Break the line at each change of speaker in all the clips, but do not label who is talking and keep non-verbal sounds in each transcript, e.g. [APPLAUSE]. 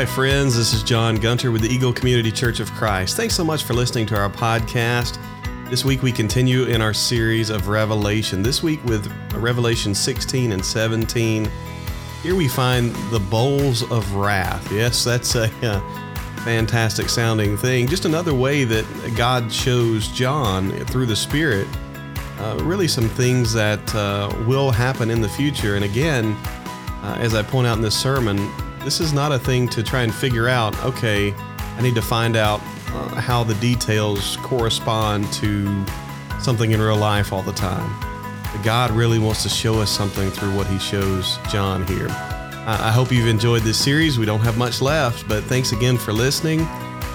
Hi, friends. This is John Gunter with the Eagle Community Church of Christ. Thanks so much for listening to our podcast. This week we continue in our series of Revelation. This week with Revelation 16 and 17. Here we find the bowls of wrath. Yes, that's a, uh, fantastic sounding thing. Just another way that God shows John through the Spirit uh, really some things that uh, will happen in the future. And again, uh, as I point out in this sermon, this is not a thing to try and figure out, okay, I need to find out uh, how the details correspond to something in real life all the time. But God really wants to show us something through what He shows John here. I, I hope you've enjoyed this series. We don't have much left, but thanks again for listening.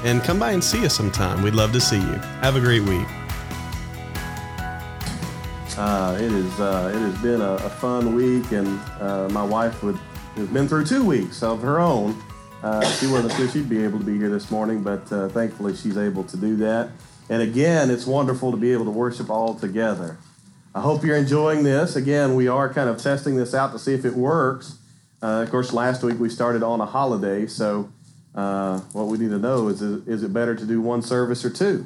And come by and see us sometime. We'd love to see you. Have a great week.
Uh, it is. Uh, it has been a, a fun week, and uh, my wife would has been through two weeks of her own. Uh, she wasn't sure she'd be able to be here this morning, but uh, thankfully she's able to do that. And again, it's wonderful to be able to worship all together. I hope you're enjoying this. Again, we are kind of testing this out to see if it works. Uh, of course, last week we started on a holiday, so uh, what we need to know is is it better to do one service or two?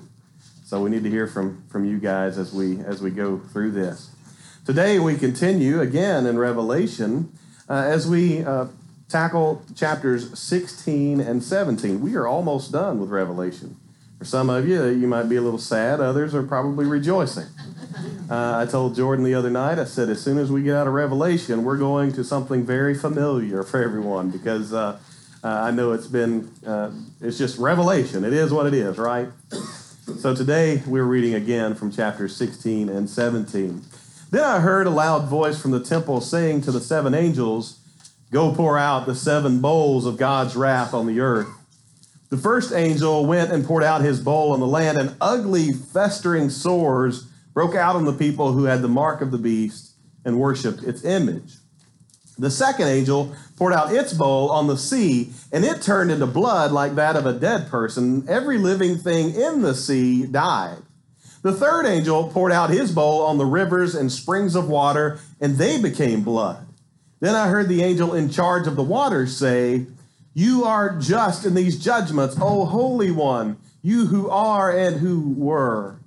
So we need to hear from from you guys as we as we go through this. Today we continue again in Revelation uh, as we uh, tackle chapters 16 and 17. We are almost done with Revelation. For some of you, you might be a little sad. Others are probably rejoicing. Uh, I told Jordan the other night, I said, as soon as we get out of Revelation, we're going to something very familiar for everyone because uh, uh, I know it's been, uh, it's just Revelation. It is what it is, right? So today we're reading again from chapters 16 and 17. Then I heard a loud voice from the temple saying to the seven angels, Go pour out the seven bowls of God's wrath on the earth. The first angel went and poured out his bowl on the land, and ugly, festering sores broke out on the people who had the mark of the beast and worshiped its image. The second angel poured out its bowl on the sea, and it turned into blood like that of a dead person. Every living thing in the sea died. The third angel poured out his bowl on the rivers and springs of water, and they became blood. Then I heard the angel in charge of the waters say, You are just in these judgments, O Holy One, you who are and who were.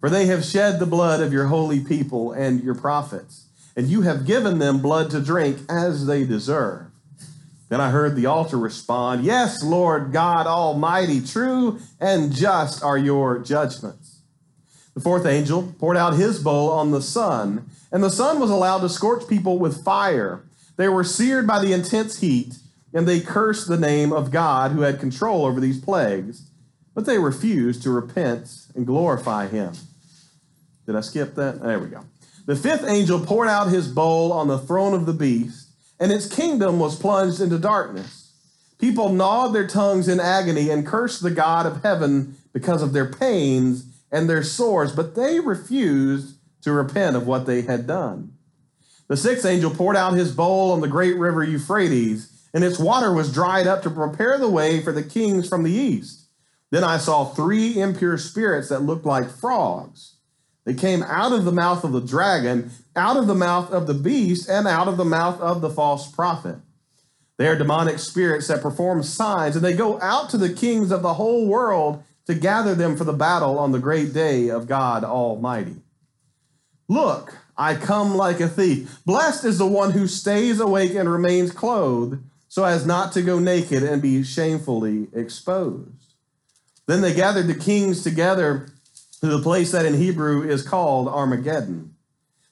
For they have shed the blood of your holy people and your prophets, and you have given them blood to drink as they deserve. Then I heard the altar respond, Yes, Lord God Almighty, true and just are your judgments. The fourth angel poured out his bowl on the sun, and the sun was allowed to scorch people with fire. They were seared by the intense heat, and they cursed the name of God who had control over these plagues, but they refused to repent and glorify him. Did I skip that? There we go. The fifth angel poured out his bowl on the throne of the beast, and its kingdom was plunged into darkness. People gnawed their tongues in agony and cursed the God of heaven because of their pains and their sores, but they refused to repent of what they had done. The sixth angel poured out his bowl on the great river Euphrates, and its water was dried up to prepare the way for the kings from the east. Then I saw three impure spirits that looked like frogs. They came out of the mouth of the dragon, out of the mouth of the beast, and out of the mouth of the false prophet. They are demonic spirits that perform signs, and they go out to the kings of the whole world to gather them for the battle on the great day of God Almighty. Look, I come like a thief. Blessed is the one who stays awake and remains clothed, so as not to go naked and be shamefully exposed. Then they gathered the kings together to the place that in Hebrew is called Armageddon.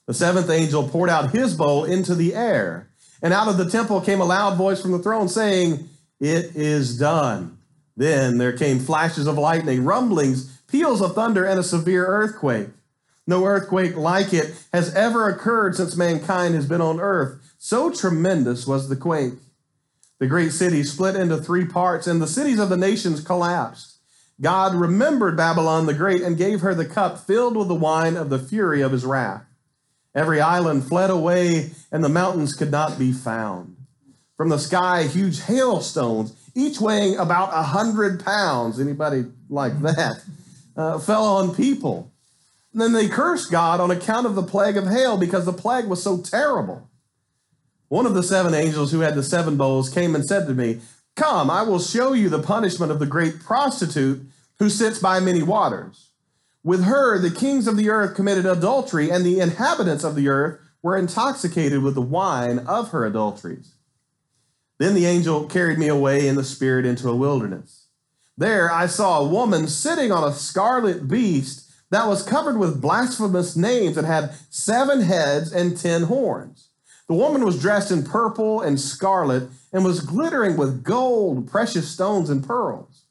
The seventh angel poured out his bowl into the air, and out of the temple came a loud voice from the throne saying, It is done. Then there came flashes of lightning, rumblings, peals of thunder, and a severe earthquake. No earthquake like it has ever occurred since mankind has been on earth. So tremendous was the quake. The great city split into three parts, and the cities of the nations collapsed. God remembered Babylon the Great and gave her the cup filled with the wine of the fury of his wrath. Every island fled away, and the mountains could not be found. From the sky, huge hailstones each weighing about a hundred pounds. Anybody like that? Uh, fell on people. And then they cursed God on account of the plague of hail because the plague was so terrible. One of the seven angels who had the seven bowls came and said to me, Come, I will show you the punishment of the great prostitute who sits by many waters. With her, the kings of the earth committed adultery, and the inhabitants of the earth were intoxicated with the wine of her adulteries. Then the angel carried me away in the spirit into a wilderness. There I saw a woman sitting on a scarlet beast that was covered with blasphemous names and had seven heads and ten horns. The woman was dressed in purple and scarlet and was glittering with gold, precious stones, and pearls.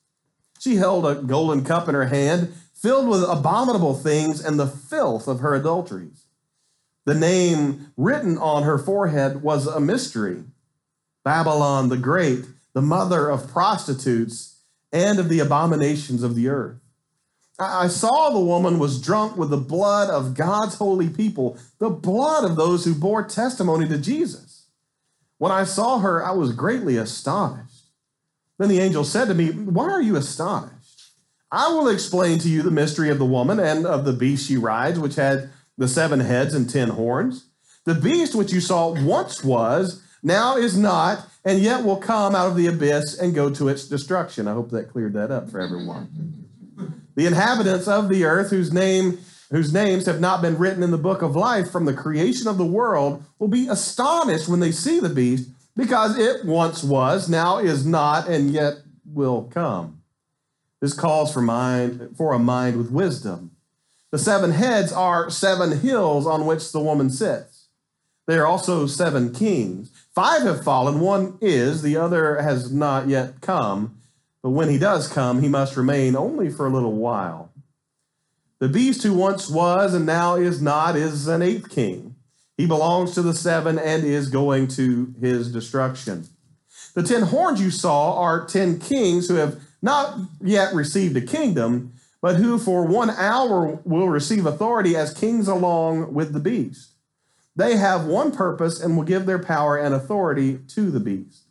She held a golden cup in her hand, filled with abominable things and the filth of her adulteries. The name written on her forehead was a mystery Babylon the Great, the mother of prostitutes and of the abominations of the earth. I saw the woman was drunk with the blood of God's holy people, the blood of those who bore testimony to Jesus. When I saw her, I was greatly astonished. Then the angel said to me, Why are you astonished? I will explain to you the mystery of the woman and of the beast she rides, which had the seven heads and ten horns. The beast which you saw once was, now is not, and yet will come out of the abyss and go to its destruction. I hope that cleared that up for everyone. The inhabitants of the earth, whose name whose names have not been written in the book of life from the creation of the world, will be astonished when they see the beast, because it once was, now is not, and yet will come. This calls for mind for a mind with wisdom. The seven heads are seven hills on which the woman sits. They are also seven kings. Five have fallen, one is, the other has not yet come. But when he does come, he must remain only for a little while. The beast who once was and now is not is an eighth king. He belongs to the seven and is going to his destruction. The ten horns you saw are ten kings who have not yet received a kingdom, but who for one hour will receive authority as kings along with the beast. They have one purpose and will give their power and authority to the beast.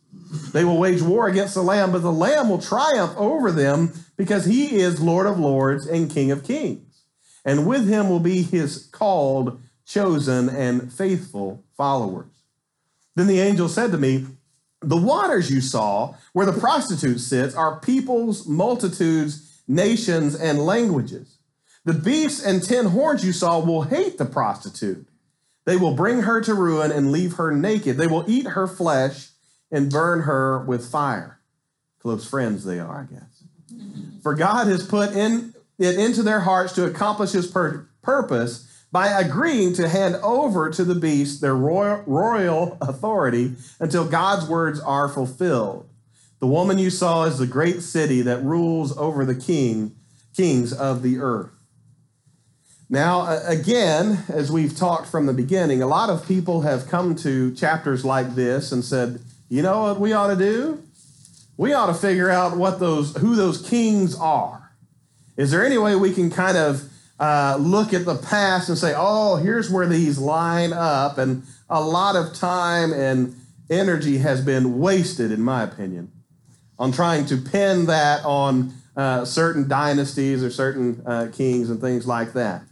They will wage war against the Lamb, but the Lamb will triumph over them because he is Lord of lords and King of kings. And with him will be his called, chosen, and faithful followers. Then the angel said to me, the waters you saw, where the prostitute sits, are peoples, multitudes, nations, and languages. The beasts and ten horns you saw will hate the prostitute. They will bring her to ruin and leave her naked. They will eat her flesh and burn her with fire. Close friends they are, I guess. For God has put in it into their hearts to accomplish his pur- purpose by agreeing to hand over to the beast their royal, royal authority until God's words are fulfilled. The woman you saw is the great city that rules over the king, kings of the earth. Now, again, as we've talked from the beginning, a lot of people have come to chapters like this and said, you know what we ought to do? We ought to figure out what those who those kings are. Is there any way we can kind of uh, look at the past and say, oh, here's where these line up. And a lot of time and energy has been wasted, in my opinion, on trying to pin that on uh, certain dynasties or certain uh, kings and things like that.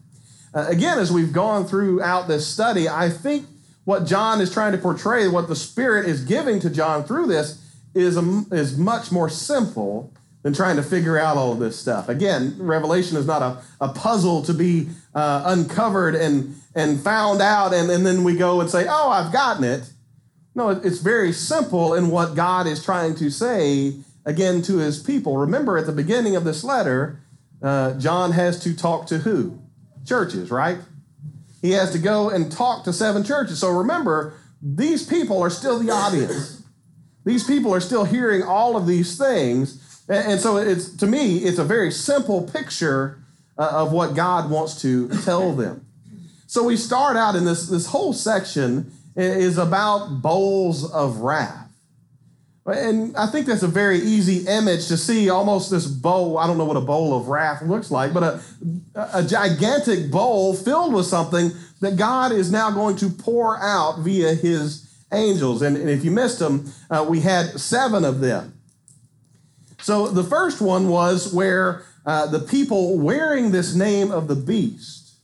Uh, again, as we've gone throughout this study, I think what John is trying to portray, what the Spirit is giving to John through this, is, a, is much more simple than trying to figure out all of this stuff. Again, Revelation is not a, a puzzle to be uh, uncovered and, and found out, and, and then we go and say, oh, I've gotten it. No, it's very simple in what God is trying to say again to his people. Remember, at the beginning of this letter, uh, John has to talk to who? Churches, right? He has to go and talk to seven churches. So remember, these people are still the audience. These people are still hearing all of these things and, so it's to me, it's a very simple picture uh, of what God wants to tell them. So we start out in this, this whole section is about bowls of wrath. And I think that's a very easy image to see almost this bowl. I don't know what a bowl of wrath looks like, but a, a gigantic bowl filled with something that God is now going to pour out via his angels. And, and if you missed them, uh, we had seven of them. So the first one was where uh, the people wearing this name of the beast,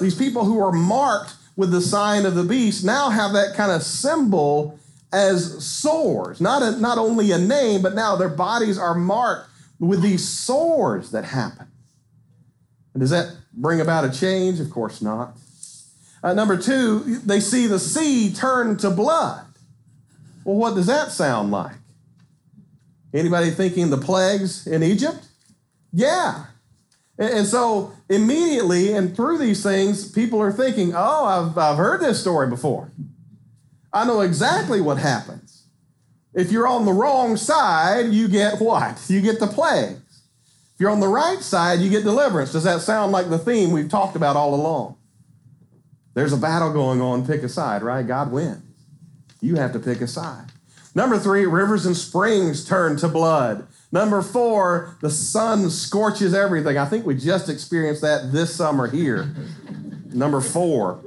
these people who are marked with the sign of the beast, now have that kind of symbol as sores. Not, a, not only a name, but now their bodies are marked with these sores that happen. And does that bring about a change? Of course not. Uh, number two, they see the sea turn to blood. Well, what does that sound like? Anybody thinking the plagues in Egypt? Yeah. And, so immediately and through these things, people are thinking, oh, I've, I've heard this story before. I know exactly what happens. If you're on the wrong side, you get what? [LAUGHS] You get the plagues. If you're on the right side, you get deliverance. Does that sound like the theme we've talked about all along? There's a battle going on, pick a side, right? God wins. You have to pick a side. Number three, rivers and springs turn to blood. Number four, the sun scorches everything. I think we just experienced that this summer here. Number four.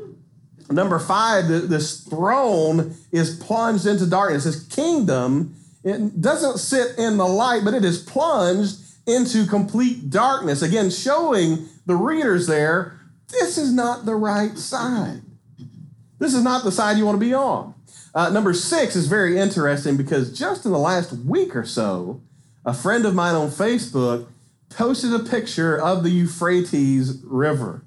Number five, this throne is plunged into darkness. This kingdom it doesn't sit in the light, but it is plunged into complete darkness. Again, showing the readers there this is not the right side. This is not the side you want to be on. Uh, number six is very interesting because just in the last week or so, a friend of mine on Facebook posted a picture of the Euphrates River.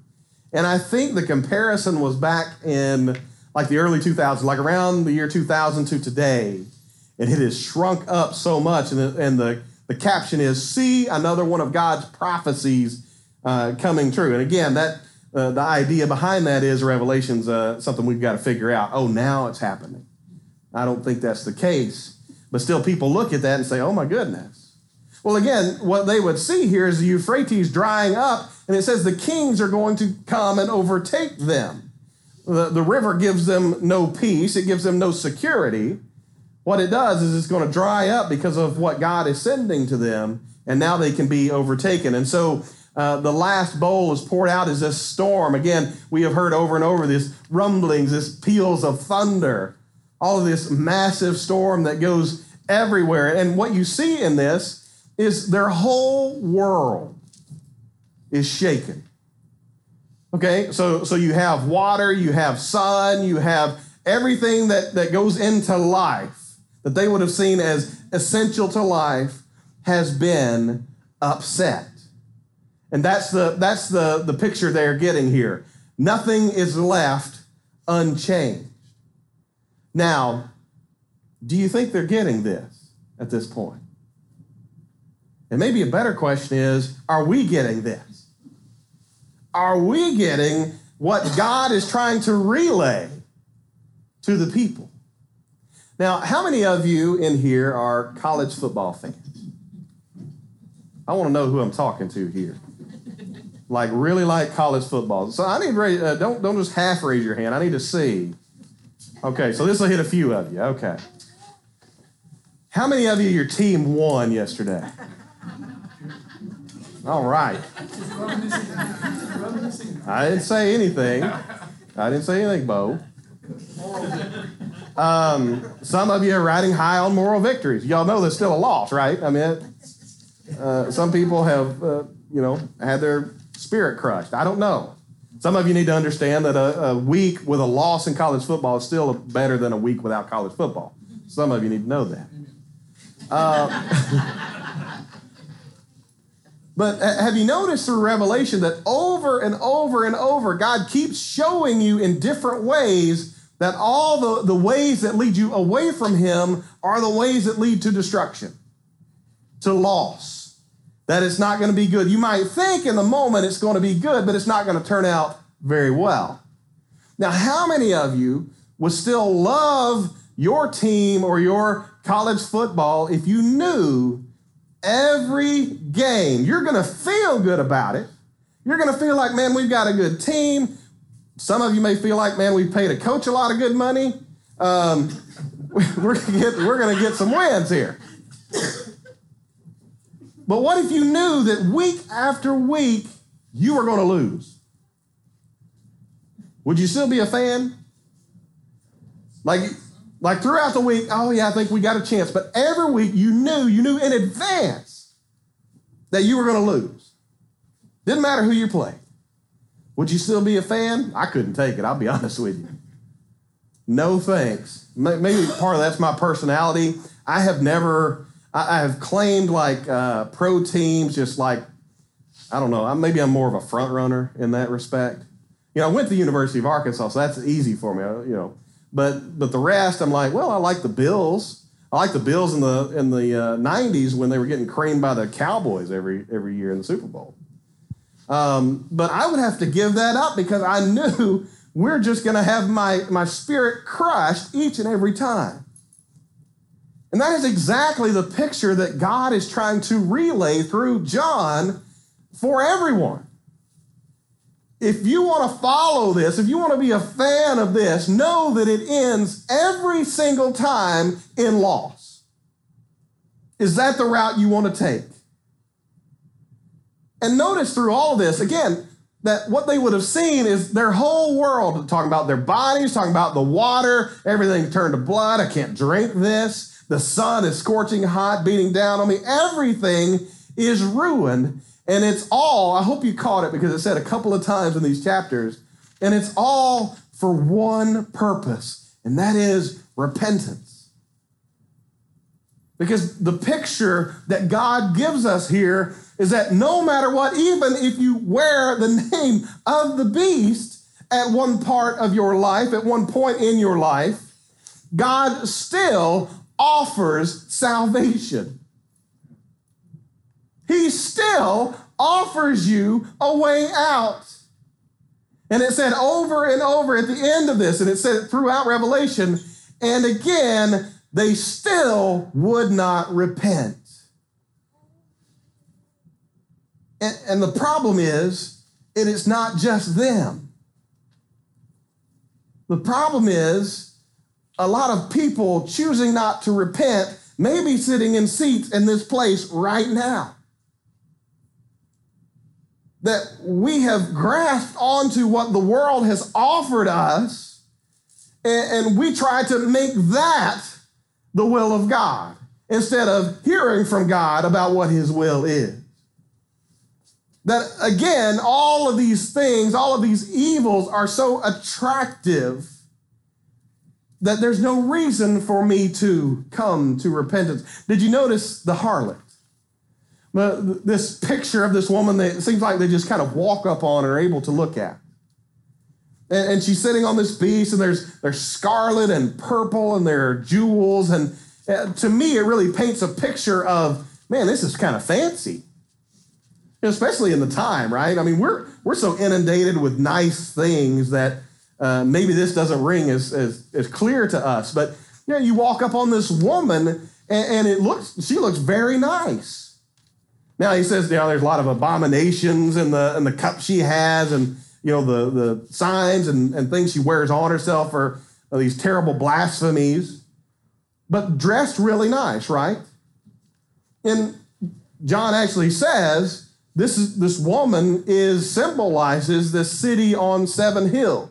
And I think the comparison was back in like the early 2000s, like around the year 2000 to today. And it has shrunk up so much. And the, and the, the caption is, See another one of God's prophecies uh, coming true. And again, that uh, the idea behind that is Revelation's uh, something we've got to figure out. Oh, now it's happening. I don't think that's the case. But still, people look at that and say, oh my goodness. Well, again, what they would see here is the Euphrates drying up, and it says the kings are going to come and overtake them. The, the river gives them no peace, it gives them no security. What it does is it's going to dry up because of what God is sending to them, and now they can be overtaken. And so uh, the last bowl is poured out as this storm. Again, we have heard over and over this rumblings, this peals of thunder, all of this massive storm that goes everywhere. And what you see in this is their whole world is shaken. Okay, so, so you have water, you have sun, you have everything that, that goes into life that they would have seen as essential to life has been upset. And that's the, that's the, the picture they're getting here. Nothing is left unchanged. Now, do you think they're getting this at this point? And maybe a better question is are we getting this? Are we getting what God is trying to relay to the people? Now, how many of you in here are college football fans? I want to know who I'm talking to here like really like college football. So I need to uh, don't don't just half raise your hand. I need to see. Okay, so this will hit a few of you. Okay. How many of you your team won yesterday? All right. I didn't say anything. I didn't say anything, Bo. Um, some of you are riding high on moral victories. Y'all know there's still a loss, right? I mean, uh, some people have, uh, you know, had their spirit crushed. I don't know. Some of you need to understand that a, a week with a loss in college football is still better than a week without college football. Some of you need to know that. Uh, [LAUGHS] but uh, have you noticed through Revelation that over and over and over, God keeps showing you in different ways that all the, the ways that lead you away from Him are the ways that lead to destruction, to loss that it's not going to be good. You might think in the moment it's going to be good, but it's not going to turn out very well. Now, how many of you would still love your team or your college football if you knew every game you're going to feel good about it? You're going to feel like, man, we've got a good team. Some of you may feel like, man, we paid a coach a lot of good money. Um, [LAUGHS] we're going to get some wins here. But what if you knew that week after week you were going to lose? Would you still be a fan? Like, like throughout the week, oh yeah, I think we got a chance. But every week you knew, you knew in advance that you were going to lose. Didn't matter who you played. Would you still be a fan? I couldn't take it, I'll be [LAUGHS] honest with you. no thanks. Maybe part of that's my personality. I have never, I have claimed like uh, pro teams, just like, I don't know, maybe I'm more of a front runner in that respect. You know, I went to the University of Arkansas, so that's easy for me, you know. But but the rest, I'm like, well, I like the Bills. I like the Bills in the in the uh, '90s when they were getting creamed by the Cowboys every every year in the Super Bowl. Um, but I would have to give that up because I knew [LAUGHS] we're just going to have my my spirit crushed each and every time. And that is exactly the picture that God is trying to relay through John for everyone if you want to follow this, if you want to be a fan of this, know that it ends every single time in loss. Is that the route you want to take? And notice through all of this, again, that what they would have seen is their whole world, talking about their bodies, talking about the water, everything turned to blood. I can't drink this. The sun is scorching hot, beating down on me. Everything is ruined. And it's all, I hope you caught it because it said a couple of times in these chapters, and it's all for one purpose, and that is repentance. Because the picture that God gives us here is that no matter what, even if you wear the [LAUGHS] name of the beast at one part of your life, at one point in your life, God still offers salvation. He still offers you a way out. And it said over and over at the end of this, and it said throughout Revelation, and again, they still would not repent. And, and the problem is, it is not just them. The problem is, a lot of people choosing not to repent may be sitting in seats in this place right now that we have grasped onto what the world has offered us, and, and we try to make that the will of God instead of hearing from God about what His will is. That again, all of these things, all of these evils are so attractive that there's no reason for me to come to repentance. Did you notice the harlot? This picture of this woman that seems like they just kind of walk up on and are able to look at. And, and she's sitting on this beast, and there's, there's scarlet and purple, and there are jewels. And uh, to me, it really paints a picture of, man, this is kind of fancy. Especially in the time, right? I mean, we're, we're so inundated with nice things that uh, maybe this doesn't ring as, as, as clear to us. But you know, you walk up on this woman, and, and it looks, she looks very nice now he says, you know, there's a lot of abominations in the in the cup she has, and you know the the signs and, and things she wears on herself are, are uh, these terrible blasphemies, but dressed really nice, right? And John actually says this is this woman is symbolizes the city on seven hills.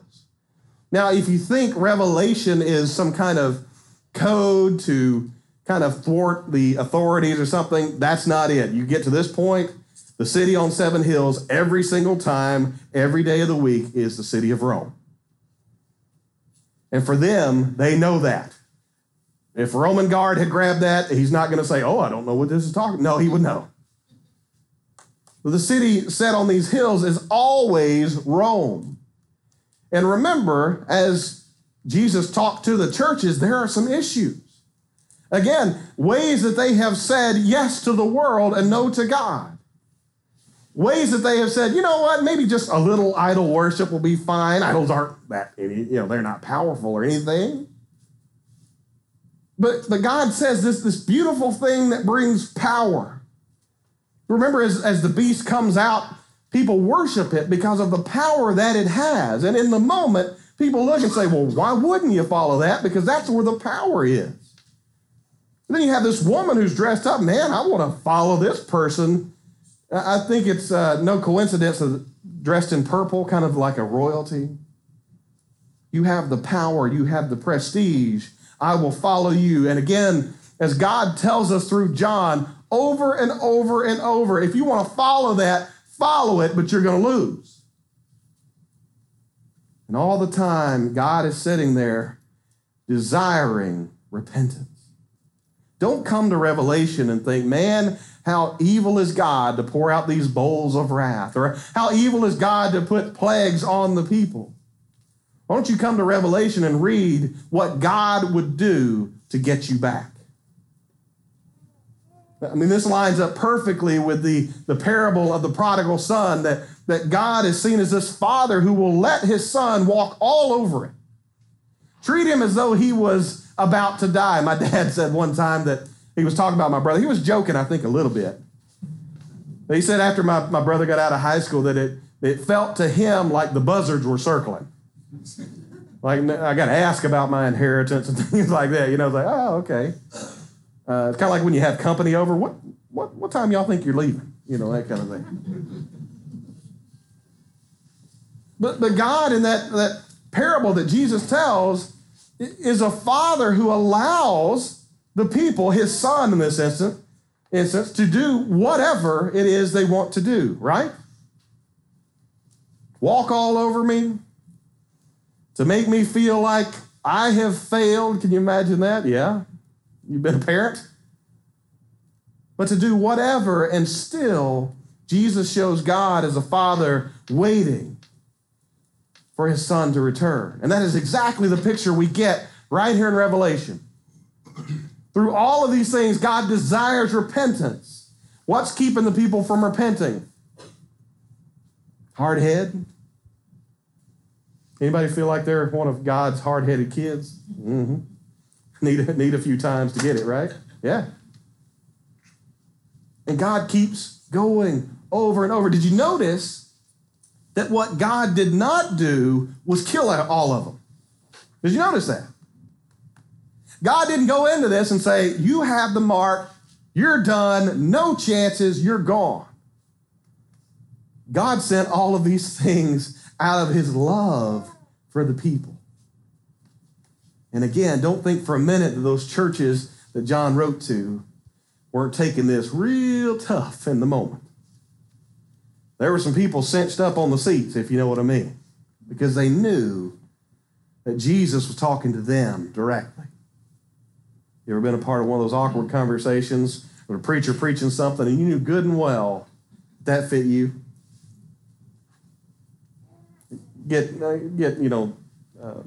Now, if you think Revelation is some kind of code to kind of thwart the authorities or something. That's not it. You get to this point, the city on seven hills, every single time, every day of the week, is the city of Rome. And for them, they know that. If Roman guard had grabbed that, he's not going to say, Oh, I don't know what this is talking. No, he would know. The city set on these hills is always Rome. And remember, as Jesus talked to the churches, there are some issues. Again, ways that they have said yes to the world and no to God. Ways that they have said, you know what, maybe just a little idol worship will be fine. Idols aren't that, you know, they're not powerful or anything. But, but God says this, this beautiful thing that brings power. Remember, as, as the beast comes out, people worship it because of the power that it has. And in the moment, people look and say, well, why wouldn't you follow that? Because that's where the power is. And then you have this woman who's dressed up. Man, I want to follow this person. I think it's uh, no coincidence that dressed in purple, kind of like a royalty. You have the power, you have the prestige. I will follow you. And again, as God tells us through John over and over and over, if you want to follow that, follow it, but you're going to lose. And all the time, God is sitting there desiring repentance. Don't come to Revelation and think, man, how evil is God to pour out these bowls of wrath, or how evil is God to put plagues on the people. Why don't you come to Revelation and read what God would do to get you back? I mean, this lines up perfectly with the, the parable of the prodigal son that, that God is seen as this father who will let his son walk all over it. Treat him as though he was about to die. My dad said one time that he was talking about my brother. He was joking, I think, a little bit. But he said after my, my brother got out of high school that it, it felt to him like the buzzards were circling. Like, I got to ask about my inheritance and [LAUGHS] things like that. You know, it's like, oh, okay. Uh, it's kind of like when you have company over. What, what, what time y'all think you're leaving? You know, that kind of thing. But, but God, in that, that parable that Jesus tells, is a father who allows the people, his son in this instance, instance, to do whatever it is they want to do, right? Walk all over me, to make me feel like I have failed. Can you imagine that? Yeah. You've been a parent? But to do whatever, and still, Jesus shows God as a father waiting for his son to return. And that is exactly the picture we get right here in Revelation. Through all of these things, God desires repentance. What's keeping the people from repenting? Hard head. Anybody feel like they're one of God's hard-headed kids? Mm-hmm. Need, need a few times to get it, right? Yeah. And God keeps going over and over. Did you notice that what God did not do was kill all of them? Did you notice that? God didn't go into this and say, You have the mark, you're done, no chances, you're gone. God sent all of these [LAUGHS] things out of his love for the people. And again, don't think for a minute that those churches that John wrote to weren't taking this real tough in the moment. There were some people cinched up on the seats, if you know what I mean, because they knew that Jesus was talking to them directly. You ever been a part of one of those awkward conversations with a preacher preaching something and you knew good and well that fit you? Get, uh, get you know, uh,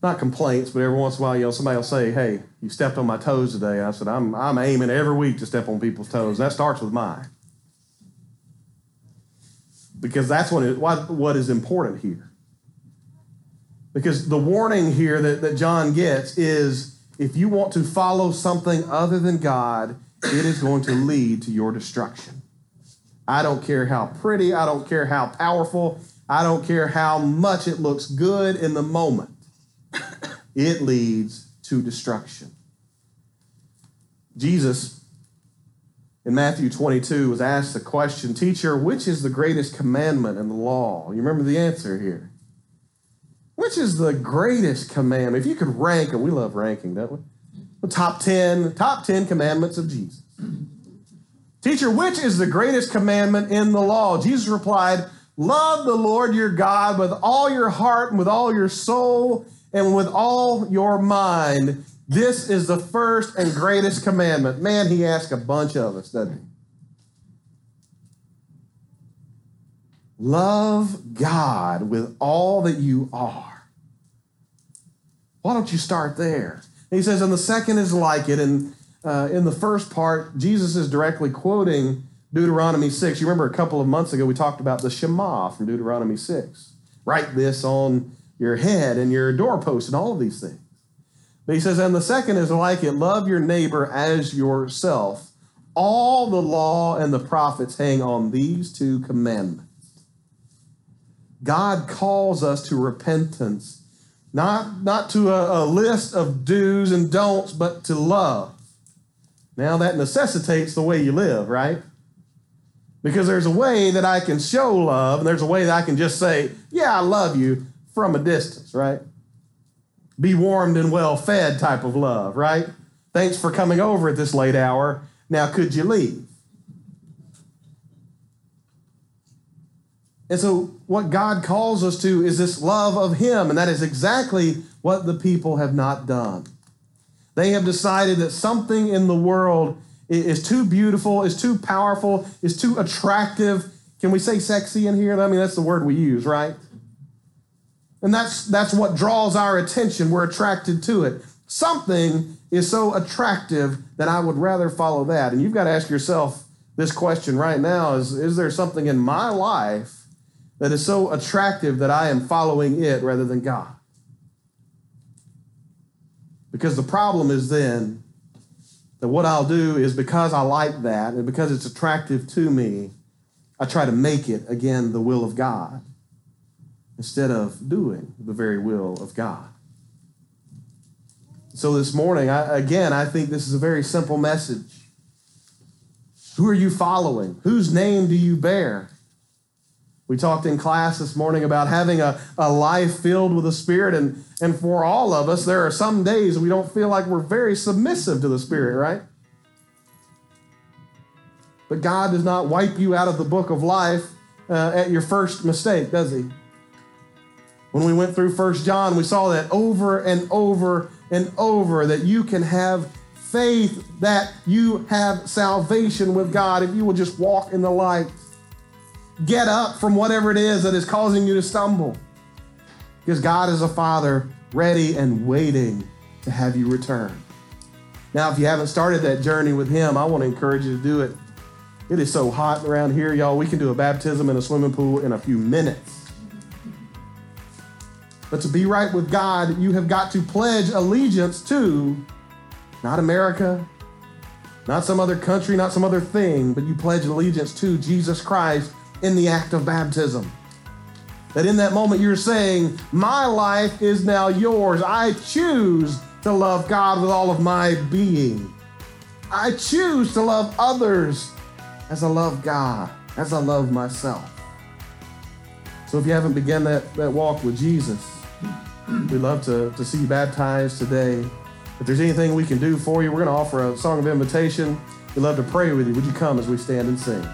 not complaints, but every once in a while, you know, somebody will say, "Hey, you stepped on my toes today." I said, "I'm I'm aiming every week to step on people's toes. That starts with mine, because that's what what is important here. Because the warning here that, that John gets is if you want to follow something other than God, it is going to lead to your destruction. I don't care how pretty, I don't care how powerful, I don't care how much it looks good in the moment [COUGHS] it leads to destruction. Jesus in Matthew 22 was asked the question, Teacher, which is the greatest commandment in the law? You remember the answer here. Which is the greatest commandment? If you could rank, and we love ranking, don't we? The top 10, top 10 commandments of Jesus. Teacher, which is the greatest commandment in the law? Jesus replied, Love the Lord your God with all your heart and with all your soul and with all your mind. This is the first and greatest commandment. Man, he asked a bunch of us, doesn't he? Love God with all that you are. Why don't you start there? he says, and the second is like it. And uh, in the first part, Jesus is directly quoting Deuteronomy 6. You remember a couple of months ago, we talked about the Shema from Deuteronomy 6. Write this on your head and your doorpost and all of these things. But he says, and the second is like it love your neighbor as yourself. All the law and the prophets hang on these two commandments. God calls us to repentance, not, not to a, a list of do's and don'ts, but to love. Now, that necessitates the way you live, right? Because there's a way that I can show love, and there's a way that I can just say, Yeah, I love you, from a distance, right? Be warmed and well fed type of love, right? Thanks for coming over at this late hour. Now, could you leave? And so, what God calls us to is this love of Him, and that is exactly what the people have not done. They have decided that something in the world is too beautiful, is too powerful, is too attractive. Can we say sexy in here? I mean, that's the word we use, right? And that's, that's what draws our attention. We're attracted to it. Something is so attractive that I would rather follow that. And you've got to ask yourself this question right now is, is there something in my life that is so attractive that I am following it rather than God? Because the problem is then that what I'll do is because I like that and because it's attractive to me, I try to make it, again, the will of God instead of doing the very will of God. So this morning, I, again, I think this is a very simple message. Who are you following? Whose name do you bear? We talked in class this morning about having a, a life filled with the Spirit, and, and for all of us, there are some days we don't feel like we're very submissive to the Spirit, right? But God does not wipe you out of the book of life uh, at your first mistake, does He? When we went through First John, we saw that over and over and over that you can have faith that you have salvation with God if you will just walk in the light. Get up from whatever it is that is causing you to stumble. Because God is a Father ready and waiting to have you return. Now, if you haven't started that journey with Him, I want to encourage you to do it. It is so hot around here, y'all. We can do a baptism in a swimming pool in a few minutes. But to be right with God, you have got to pledge allegiance to not America, not some other country, not some other thing, but you pledge allegiance to Jesus Christ in the act of baptism. That in that moment you're saying, My life is now yours. I choose to love God with all of my being. I choose to love others as I love God, as I love myself. So if you haven't begun that, that walk with Jesus, We'd love to, to see you baptized today. If there's anything we can do for you, we're going to offer a song of invitation. We'd love to pray with you. Would you come as we stand and sing?